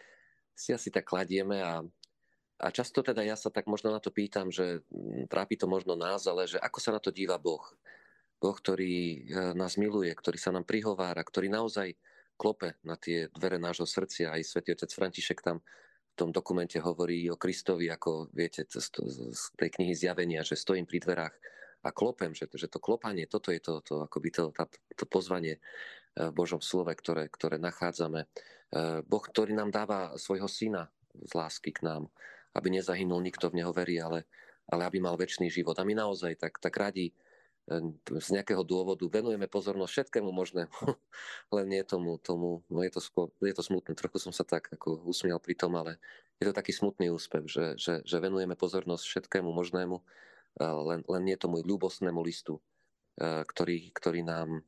si asi tak kladieme a, a často teda ja sa tak možno na to pýtam, že mm, trápi to možno nás, ale že ako sa na to díva Boh. Boh, ktorý e, nás miluje, ktorý sa nám prihovára, ktorý naozaj klope na tie dvere nášho srdcia. Aj svätý otec František tam v tom dokumente hovorí o Kristovi, ako viete z, tej knihy zjavenia, že stojím pri dverách a klopem, že, že to klopanie, toto je to, to, akoby to, tá, to pozvanie eh, v Božom slove, ktoré, ktoré nachádzame. Eh, boh, ktorý nám dáva svojho syna z lásky k nám, aby nezahynul nikto v neho verí, ale, ale aby mal väčší život. A my naozaj tak, tak radi z nejakého dôvodu venujeme pozornosť všetkému možnému, [LAUGHS] len nie tomu, tomu no je, to skôr, je to smutné, trochu som sa tak ako usmial pri tom, ale je to taký smutný úspech, že, že, že venujeme pozornosť všetkému možnému, len, len nie tomu ľúbostnému listu, ktorý, ktorý, nám,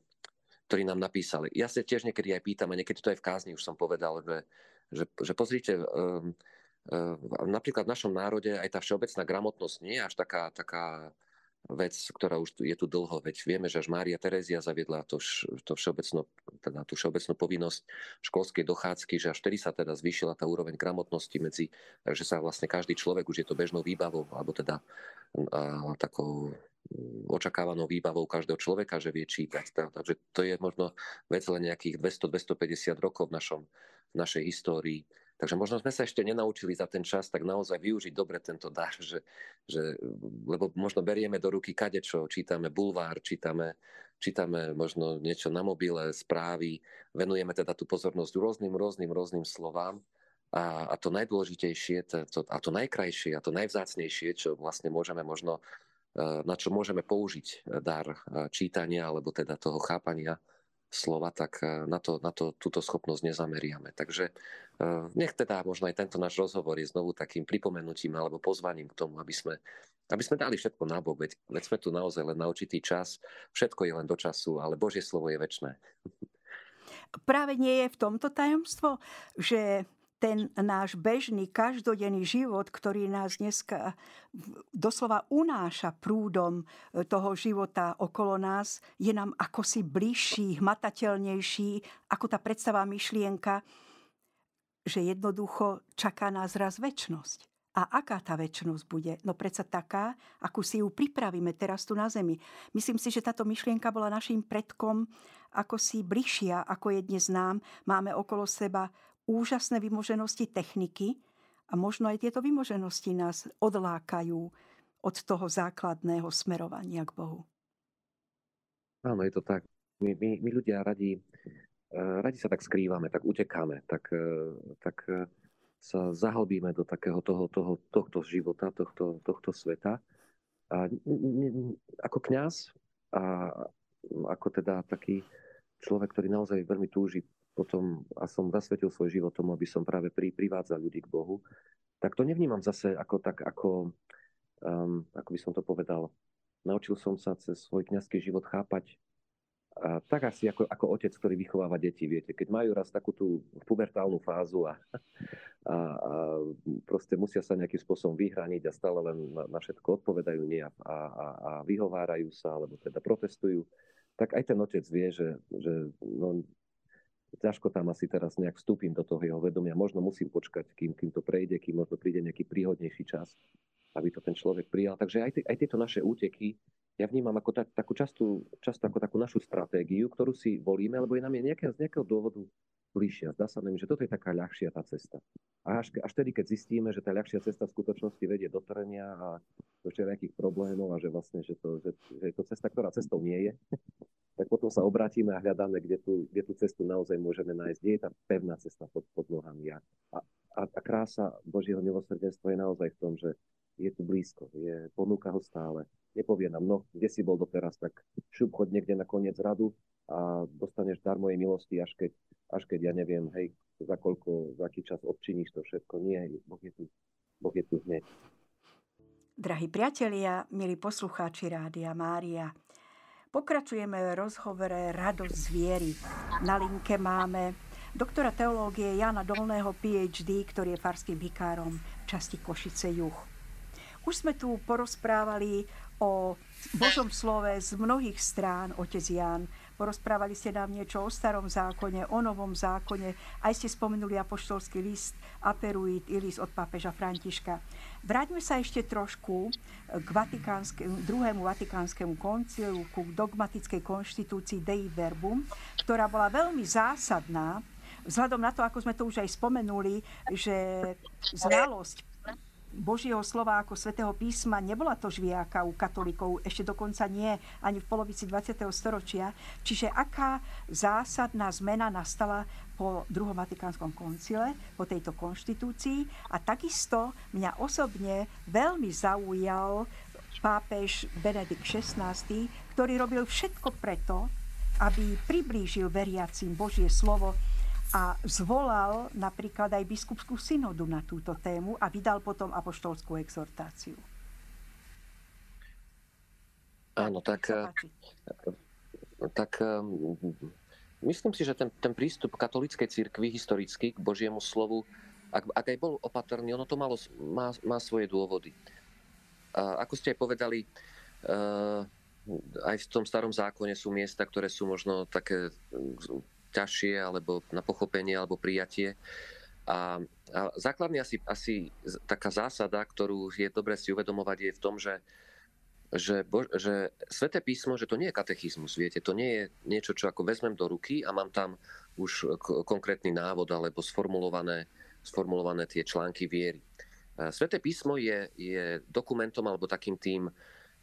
ktorý nám napísali. Ja sa tiež niekedy aj pýtam, a niekedy to aj v kázni už som povedal, že, že, že pozrite, um, um, napríklad v našom národe aj tá všeobecná gramotnosť nie je až taká, taká vec, ktorá už je tu dlho, veď vieme, že až Mária Terézia zaviedla to, to všeobecno, teda tú všeobecnú povinnosť školskej dochádzky, že až vtedy sa teda zvýšila tá úroveň gramotnosti medzi, takže sa vlastne každý človek, už je to bežnou výbavou, alebo teda a, takou očakávanou výbavou každého človeka, že vie čítať. Takže to je možno vec len nejakých 200-250 rokov v, našom, v našej histórii. Takže možno sme sa ešte nenaučili za ten čas tak naozaj využiť dobre tento dar, [LAUGHS] že, že, lebo možno berieme do ruky kadečo, čítame bulvár, čítame, čítame možno niečo na mobile, správy, venujeme teda tú pozornosť rôznym, rôznym, rôznym slovám. A, a to najdôležitejšie to, a to najkrajšie a to najvzácnejšie, čo vlastne môžeme možno, e, na čo môžeme použiť dar e, čítania alebo teda toho chápania, slova, tak eh, na, to, na to túto schopnosť nezameriame. Takže eh, nech teda možno aj tento náš rozhovor je znovu takým pripomenutím alebo pozvaním k tomu, aby sme, aby sme dali všetko na bok, veď, veď sme tu naozaj len na určitý čas, všetko je len do času, ale Božie slovo je väčné. Práve nie je v tomto tajomstvo, že ten náš bežný, každodenný život, ktorý nás dneska doslova unáša prúdom e, toho života okolo nás, je nám ako si bližší, hmatateľnejší, ako tá predstavá myšlienka, že jednoducho čaká nás raz väčnosť. A aká tá väčšnosť bude? No predsa taká, akú si ju pripravíme teraz tu na Zemi. Myslím si, že táto myšlienka bola našim predkom ako si bližšia, ako je dnes nám. Máme okolo seba úžasné vymoženosti techniky a možno aj tieto vymoženosti nás odlákajú od toho základného smerovania k Bohu. Áno, je to tak. My, my, my ľudia radi, eh, radi sa tak skrývame, tak utekáme, tak, eh, tak eh, sa zahlbíme do takého toho, toho, tohto života, tohto, tohto sveta. A ako kňaz a ako teda taký človek, ktorý naozaj veľmi túži potom a som zasvetil svoj život tomu, aby som práve pri, privádzal ľudí k Bohu, tak to nevnímam zase ako tak, ako, um, ako by som to povedal, naučil som sa cez svoj kňazský život chápať a tak asi ako, ako otec, ktorý vychováva deti, viete, keď majú raz takú tú pubertálnu fázu a, a, a proste musia sa nejakým spôsobom vyhraniť a stále len na, na všetko odpovedajú nie a, a, a vyhovárajú sa, alebo teda protestujú, tak aj ten otec vie, že, že no, ťažko tam asi teraz nejak vstúpim do toho jeho vedomia. Možno musím počkať, kým, kým to prejde, kým možno príde nejaký príhodnejší čas, aby to ten človek prijal. Takže aj, aj tieto naše úteky ja vnímam ako tak, takú častú, často ako takú našu stratégiu, ktorú si volíme, lebo je nám je nejakého, z nejakého dôvodu bližšia. Zdá sa nám, že toto je taká ľahšia tá cesta. A až, až tedy, keď zistíme, že tá ľahšia cesta v skutočnosti vedie do trenia a do všelijakých problémov a že vlastne, že, to, že, že to cesta, ktorá cestou nie je, tak potom sa obrátime a hľadáme, kde tú, kde tú cestu naozaj môžeme nájsť, kde je tá pevná cesta pod, pod nohami. A, a, a krása Božieho milosrdenstva je naozaj v tom, že je tu blízko, je, ponúka ho stále. Nepovie nám, no, kde si bol doteraz, tak šup, chod niekde na koniec radu a dostaneš dar mojej milosti, až keď, až keď ja neviem, hej, za koľko, za aký čas odčiníš to všetko. Nie, Boh je tu, boh je tu hneď. Drahí priatelia, milí poslucháči Rádia Mária, pokračujeme v rozhovore Radosť z viery. Na linke máme doktora teológie Jana Dolného, PhD, ktorý je farským vikárom v časti Košice Juch. Už sme tu porozprávali o Božom slove z mnohých strán, otec Jan. Porozprávali ste nám niečo o starom zákone, o novom zákone. Aj ste spomenuli apoštolský list Aperuit i list od pápeža Františka. Vráťme sa ešte trošku k druhému vatikánskemu koncilu, ku dogmatickej konštitúcii Dei Verbum, ktorá bola veľmi zásadná, vzhľadom na to, ako sme to už aj spomenuli, že znalosť Božieho slova ako svätého písma nebola to žviaka u katolíkov, ešte dokonca nie ani v polovici 20. storočia. Čiže aká zásadná zmena nastala po druhom Vatikánskom koncile, po tejto konštitúcii. A takisto mňa osobne veľmi zaujal pápež Benedikt XVI, ktorý robil všetko preto, aby priblížil veriacim Božie slovo a zvolal napríklad aj biskupskú synodu na túto tému a vydal potom apoštolskú exhortáciu. Áno, tak, tak myslím si, že ten, ten prístup katolíckej cirkvi historicky k Božiemu slovu, ak, ak aj bol opatrný, ono to malo, má, má svoje dôvody. A ako ste aj povedali, aj v tom starom zákone sú miesta, ktoré sú možno také ťažšie alebo na pochopenie alebo prijatie. A, a základný asi, asi taká zásada, ktorú je dobre si uvedomovať, je v tom, že, že, bo, že Sveté písmo, že to nie je katechizmus, viete, to nie je niečo, čo ako vezmem do ruky a mám tam už konkrétny návod alebo sformulované, sformulované tie články viery. Sveté písmo je, je dokumentom alebo takým tým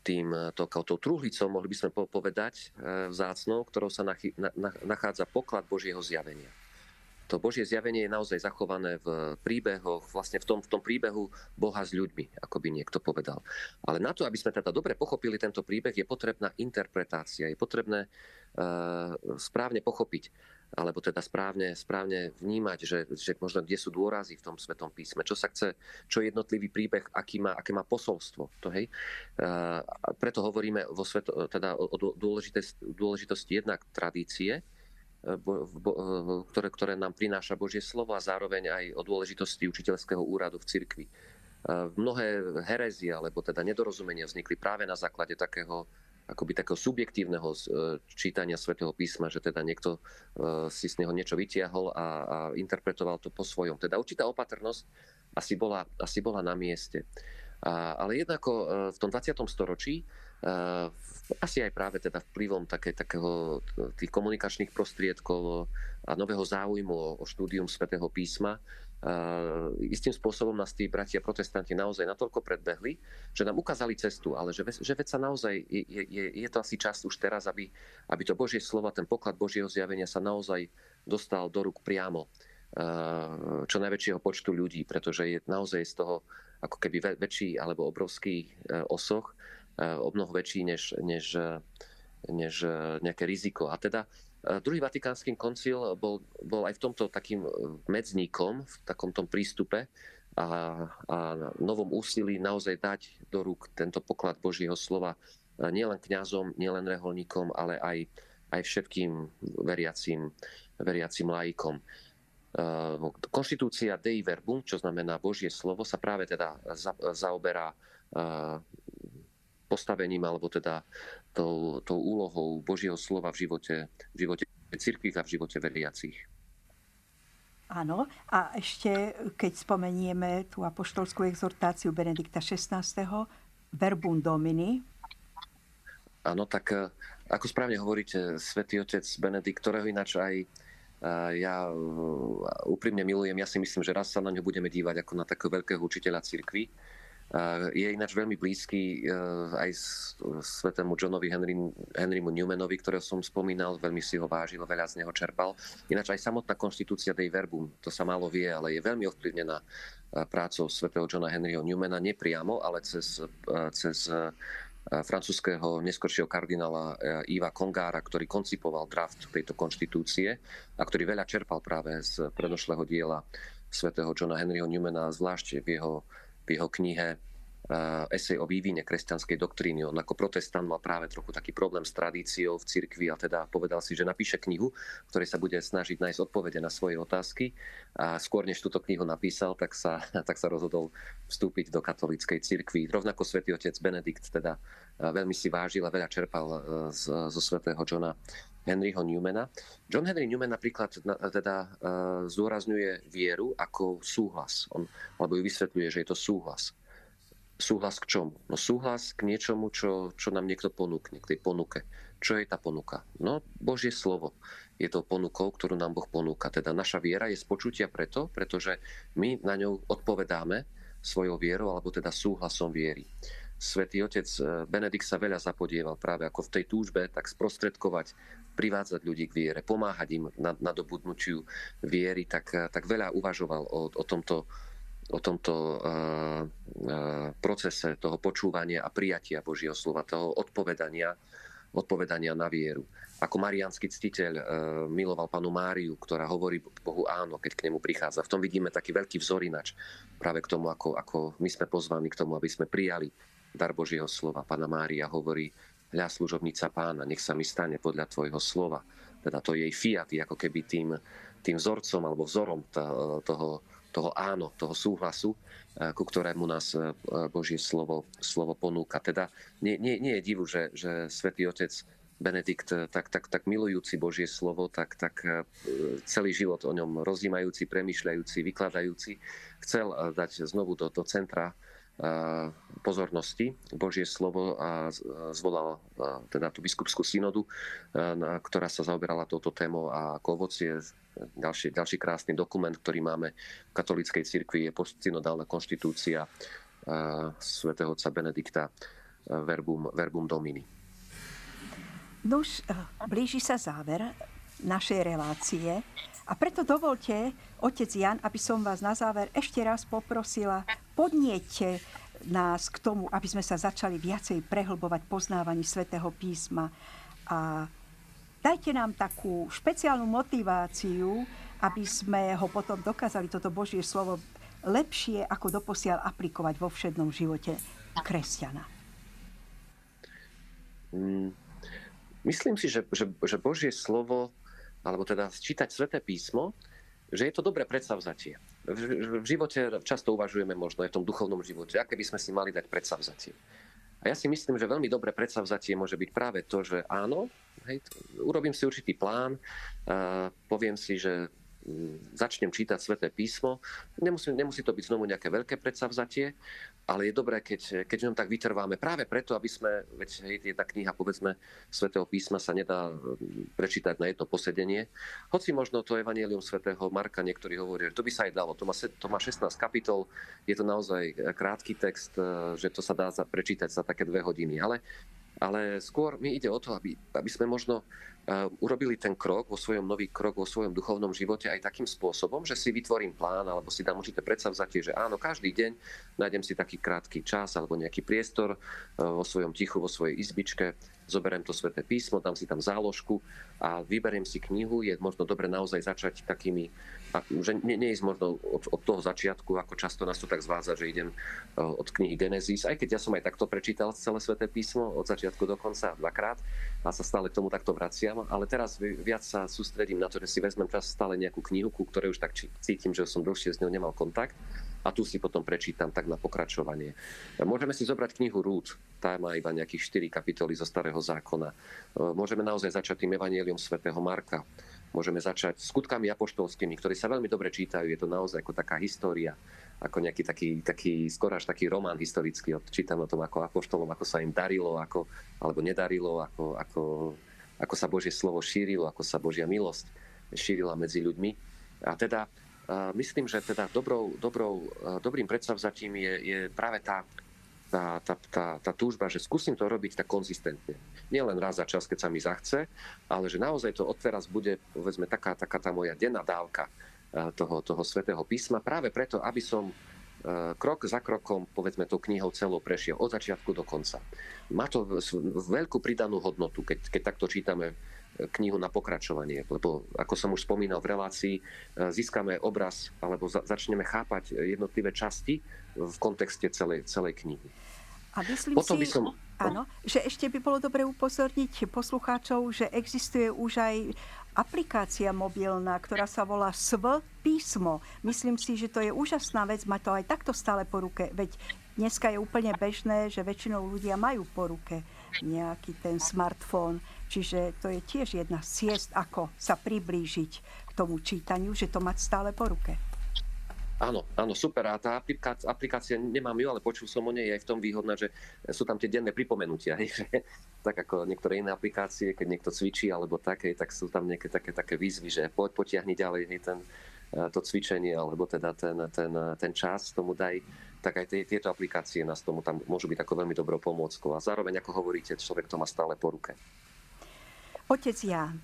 tým, eh, to, tou truhlicou, mohli by sme povedať, eh, vzácnou, ktorou sa nachádza poklad Božieho zjavenia. To Božie zjavenie je naozaj zachované v príbehoch, vlastne v tom, v tom príbehu Boha s ľuďmi, ako by niekto povedal. Ale na to, aby sme teda dobre pochopili tento príbeh, je potrebná interpretácia, je potrebné uh, správne pochopiť alebo teda správne, správne vnímať, že, že možno kde sú dôrazy v tom Svetom písme, čo sa chce, čo jednotlivý príbeh, aký má, aké má posolstvo. To, hej? A preto hovoríme vo sveto, teda o dôležitosti jednak tradície, e, e, ktoré, ktoré nám prináša Božie slovo a zároveň aj o dôležitosti učiteľského úradu v cirkvi. Mnohé herezie, alebo teda nedorozumenia vznikli práve na základe takého akoby takého subjektívneho e, čítania svätého písma, že teda niekto e, si z neho niečo vytiahol a, a interpretoval to po svojom. Teda určitá opatrnosť asi bola, asi bola na mieste. A, ale jednako e, v tom 20. storočí asi aj práve teda vplyvom také, takého tých komunikačných prostriedkov a nového záujmu o, o štúdium svätého písma istým spôsobom nás tí bratia protestanti naozaj natoľko predbehli, že nám ukázali cestu, ale že, že veď sa naozaj, je, je, je to asi čas už teraz, aby, aby to Božie slovo, ten poklad Božieho zjavenia sa naozaj dostal do rúk priamo čo najväčšieho počtu ľudí, pretože je naozaj z toho ako keby väčší alebo obrovský e, osoch, o mnoho väčší než, než, než nejaké riziko. A teda Eh, druhý Vatikánsky koncil bol, bol aj v tomto takým eh, medzníkom, v takomto prístupe a, a novom úsilí naozaj dať do rúk tento poklad Božieho slova eh, nielen kňazom, nielen reholníkom, ale aj, aj všetkým veriacim, veriacim laikom. konštitúcia Dei Verbum, čo znamená Božie slovo, sa práve teda zaoberá postavením alebo teda tou, tou úlohou Božieho slova v živote, v živote cirkvých a v živote veriacich. Áno, a ešte keď spomenieme tú apoštolskú exhortáciu Benedikta XVI. Verbum Domini. Áno, tak eh, ako správne hovoríte, svätý otec Benedikt, ktorého ináč aj eh, ja eh, úprimne milujem, ja si myslím, že raz sa na ňo budeme dívať ako na takého veľkého učiteľa cirkvi je ináč veľmi blízky e, aj svetému Johnovi Henry, Henrymu Newmanovi, ktorého som spomínal, veľmi si ho vážil, veľa z neho čerpal. Ináč aj samotná konštitúcia Dei Verbum, to sa málo vie, ale je veľmi ovplyvnená e, prácou svätého Johna Henryho Newmana, nepriamo, ale cez, e, cez francúzského neskoršieho kardinála Iva Kongára, ktorý koncipoval draft tejto konštitúcie a ktorý veľa čerpal práve z predošlého diela svätého Johna Henryho Newmana, zvlášť v jeho v jeho knihe uh, esej o vývine kresťanskej doktríny. On ako protestant mal práve trochu taký problém s tradíciou v cirkvi a teda povedal si, že napíše knihu, v ktorej sa bude snažiť nájsť odpovede na svoje otázky. A skôr než túto knihu napísal, tak sa, [LAUGHS] tak sa rozhodol vstúpiť do katolíckej cirkvi. Rovnako svätý otec Benedikt teda uh, veľmi si vážil a veľa čerpal uh, z, zo svätého Johna Henryho Newmana. John Henry Newman napríklad teda uh, zdôrazňuje vieru ako súhlas. On, alebo ju vysvetľuje, že je to súhlas. Súhlas k čomu? No súhlas k niečomu, čo, čo nám niekto ponúkne, k tej ponuke. Čo je tá ponuka? No Božie slovo je to ponukou, ktorú nám Boh ponúka. Teda naša viera je z počutia preto, pretože my na ňou odpovedáme svojou vierou alebo teda súhlasom viery. Svetý otec eh, Benedikt sa veľa zapodieval práve ako v tej túžbe tak sprostredkovať privádzať ľudí k viere, pomáhať im na, na dobudnutiu viery, tak, tak veľa uvažoval o, o tomto, o tomto uh, uh, procese toho počúvania a prijatia Božieho slova, toho odpovedania, odpovedania na vieru. Ako mariánsky ctiteľ uh, miloval panu Máriu, ktorá hovorí Bohu áno, keď k nemu prichádza. V tom vidíme taký veľký vzorinač práve k tomu, ako, ako my sme pozvaní k tomu, aby sme prijali dar Božieho slova. Pana Mária hovorí, hľa služobnica pána, nech sa mi stane podľa tvojho slova. Teda to jej fiat ako keby tým, tým vzorcom alebo vzorom toho, toho áno, toho súhlasu, ku ktorému nás e, Božie slovo, slovo ponúka. Teda nie, nie, nie je divu, že, že svätý Otec Benedikt, e, tak, tak, tak milujúci Božie slovo, tak, tak e, celý život o ňom rozímajúci, premyšľajúci, vykladajúci, chcel dať znovu do, do centra pozornosti Božie slovo a zvolal teda tú biskupskú synodu, ktorá sa zaoberala touto témou a ako ovocie ďalší, ďalší krásny dokument, ktorý máme v katolíckej cirkvi je postsynodálna konštitúcia svätého otca Benedikta Verbum, Verbum Domini. Nuž, blíži sa záver našej relácie a preto dovolte, otec Jan, aby som vás na záver ešte raz poprosila, podniete nás k tomu, aby sme sa začali viacej prehlbovať poznávaní svätého písma. A dajte nám takú špeciálnu motiváciu, aby sme ho potom dokázali, toto Božie slovo, lepšie ako doposiaľ aplikovať vo všednom živote kresťana. Mm, myslím si, že, že, že Božie slovo alebo teda čítať sveté písmo, že je to dobré predsavzatie. V, v živote často uvažujeme možno aj v tom duchovnom živote, aké by sme si mali dať predsavzatie. A ja si myslím, že veľmi dobré predsavzatie môže byť práve to, že áno, hej, urobím si určitý plán, uh, poviem si, že začnem čítať sväté písmo. Nemusí, nemusí to byť znovu nejaké veľké predsavzatie, ale je dobré, keď, keď ňom tak vytrváme práve preto, aby sme, veď hej, tá kniha, povedzme, svätého písma sa nedá prečítať na jedno posedenie. Hoci možno to Evangelium svätého Marka niektorí hovoria, že to by sa aj dalo. To má, to má 16 kapitol, je to naozaj krátky text, že to sa dá prečítať za také dve hodiny. Ale ale skôr mi ide o to, aby, aby sme možno uh, urobili ten krok, vo svojom nový krok vo svojom duchovnom živote aj takým spôsobom, že si vytvorím plán alebo si dám určité predsavzatie, že áno, každý deň nájdem si taký krátky čas alebo nejaký priestor uh, vo svojom tichu, vo svojej izbičke, zoberiem to sväté písmo, dám si tam záložku a vyberiem si knihu. Je možno dobre naozaj začať takými, že nie, nie ísť možno od, od toho začiatku, ako často nás to tak zvádza, že idem uh, od knihy Genesis, aj keď ja som aj takto prečítal celé sväté písmo od začiatku začiatku do konca dvakrát a sa stále k tomu takto vraciam, ale teraz viac sa sústredím na to, že si vezmem čas stále nejakú knihu, ku ktorej už tak cítim, že som dlhšie s ňou nemal kontakt a tu si potom prečítam tak na pokračovanie. Môžeme si zobrať knihu Rúd, tá má iba nejakých 4 kapitoly zo Starého zákona. Môžeme naozaj začať tým Evangelium svätého Marka. Môžeme začať skutkami apoštolskými, ktoré sa veľmi dobre čítajú. Je to naozaj ako taká história ako nejaký taký, taký skoro až taký román historický. Čítam o tom, ako apoštolom, ako sa im darilo, ako, alebo nedarilo, ako, ako, ako sa Božie slovo šírilo, ako sa Božia milosť šírila medzi ľuďmi. A teda myslím, že teda dobrou, dobrou, dobrým predsavzatím je, je práve tá, tá, tá, tá, tá túžba, že skúsim to robiť tak konzistentne. Nie len raz za čas, keď sa mi zachce, ale že naozaj to odteraz bude, povedzme, taká, taká tá moja denná dávka toho, toho svetého písma, práve preto, aby som e, krok za krokom, povedzme, tou knihou celou prešiel od začiatku do konca. Má to veľkú pridanú hodnotu, keď, keď takto čítame knihu na pokračovanie, lebo ako som už spomínal v relácii, e, získame obraz alebo za, začneme chápať jednotlivé časti v kontexte celej, celej knihy. A myslím Potom si, by som... áno, že ešte by bolo dobre upozorniť poslucháčov, že existuje už aj aplikácia mobilná, ktorá sa volá SV písmo. Myslím si, že to je úžasná vec, má to aj takto stále po ruke, veď dneska je úplne bežné, že väčšinou ľudia majú po ruke nejaký ten smartfón, čiže to je tiež jedna z ciest, ako sa priblížiť k tomu čítaniu, že to mať stále po ruke. Áno, áno, super. A tá aplikácia, aplikácia, nemám ju, ale počul som o nej aj v tom výhodná, že sú tam tie denné pripomenutia. [LAUGHS] Že, tak ako niektoré iné aplikácie, keď niekto cvičí alebo také, tak sú tam nejaké také, také výzvy, že poď potiahni ďalej hej, ten, e, to cvičenie alebo teda ten, ten, ten čas tomu daj tak aj tieto aplikácie nás tomu tam môžu byť ako veľmi dobrou pomôckou. A zároveň, ako hovoríte, človek to má stále po ruke. Otec Ján,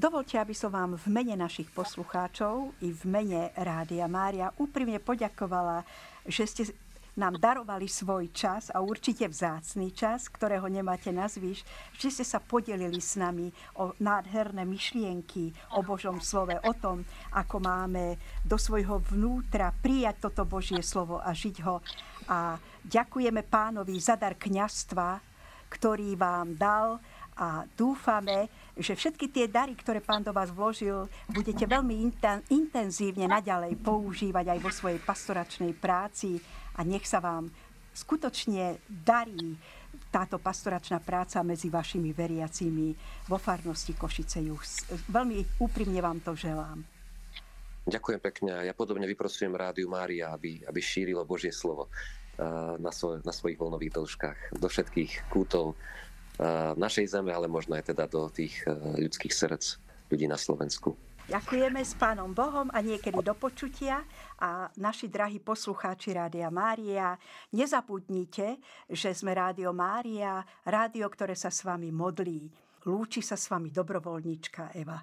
Dovolte, aby som vám v mene našich poslucháčov i v mene Rádia Mária úprimne poďakovala, že ste nám darovali svoj čas a určite vzácný čas, ktorého nemáte na zvyš, že ste sa podelili s nami o nádherné myšlienky o Božom slove, o tom, ako máme do svojho vnútra prijať toto Božie slovo a žiť ho. A ďakujeme pánovi za dar kňastva, ktorý vám dal a dúfame, že všetky tie dary, ktoré pán do vás vložil, budete veľmi intenzívne naďalej používať aj vo svojej pastoračnej práci a nech sa vám skutočne darí táto pastoračná práca medzi vašimi veriacimi vo farnosti Košice Juh. Veľmi úprimne vám to želám. Ďakujem pekne. Ja podobne vyprosujem Rádiu Mária, aby, aby šírilo Božie slovo eh, na, svoj, na svojich voľnových dĺžkach do všetkých kútov našej zeme, ale možno aj teda do tých e, ľudských srdc ľudí na Slovensku. Ďakujeme s Pánom Bohom a niekedy do počutia. A naši drahí poslucháči Rádia Mária, nezabudnite, že sme Rádio Mária, rádio, ktoré sa s vami modlí. Lúči sa s vami dobrovoľníčka Eva.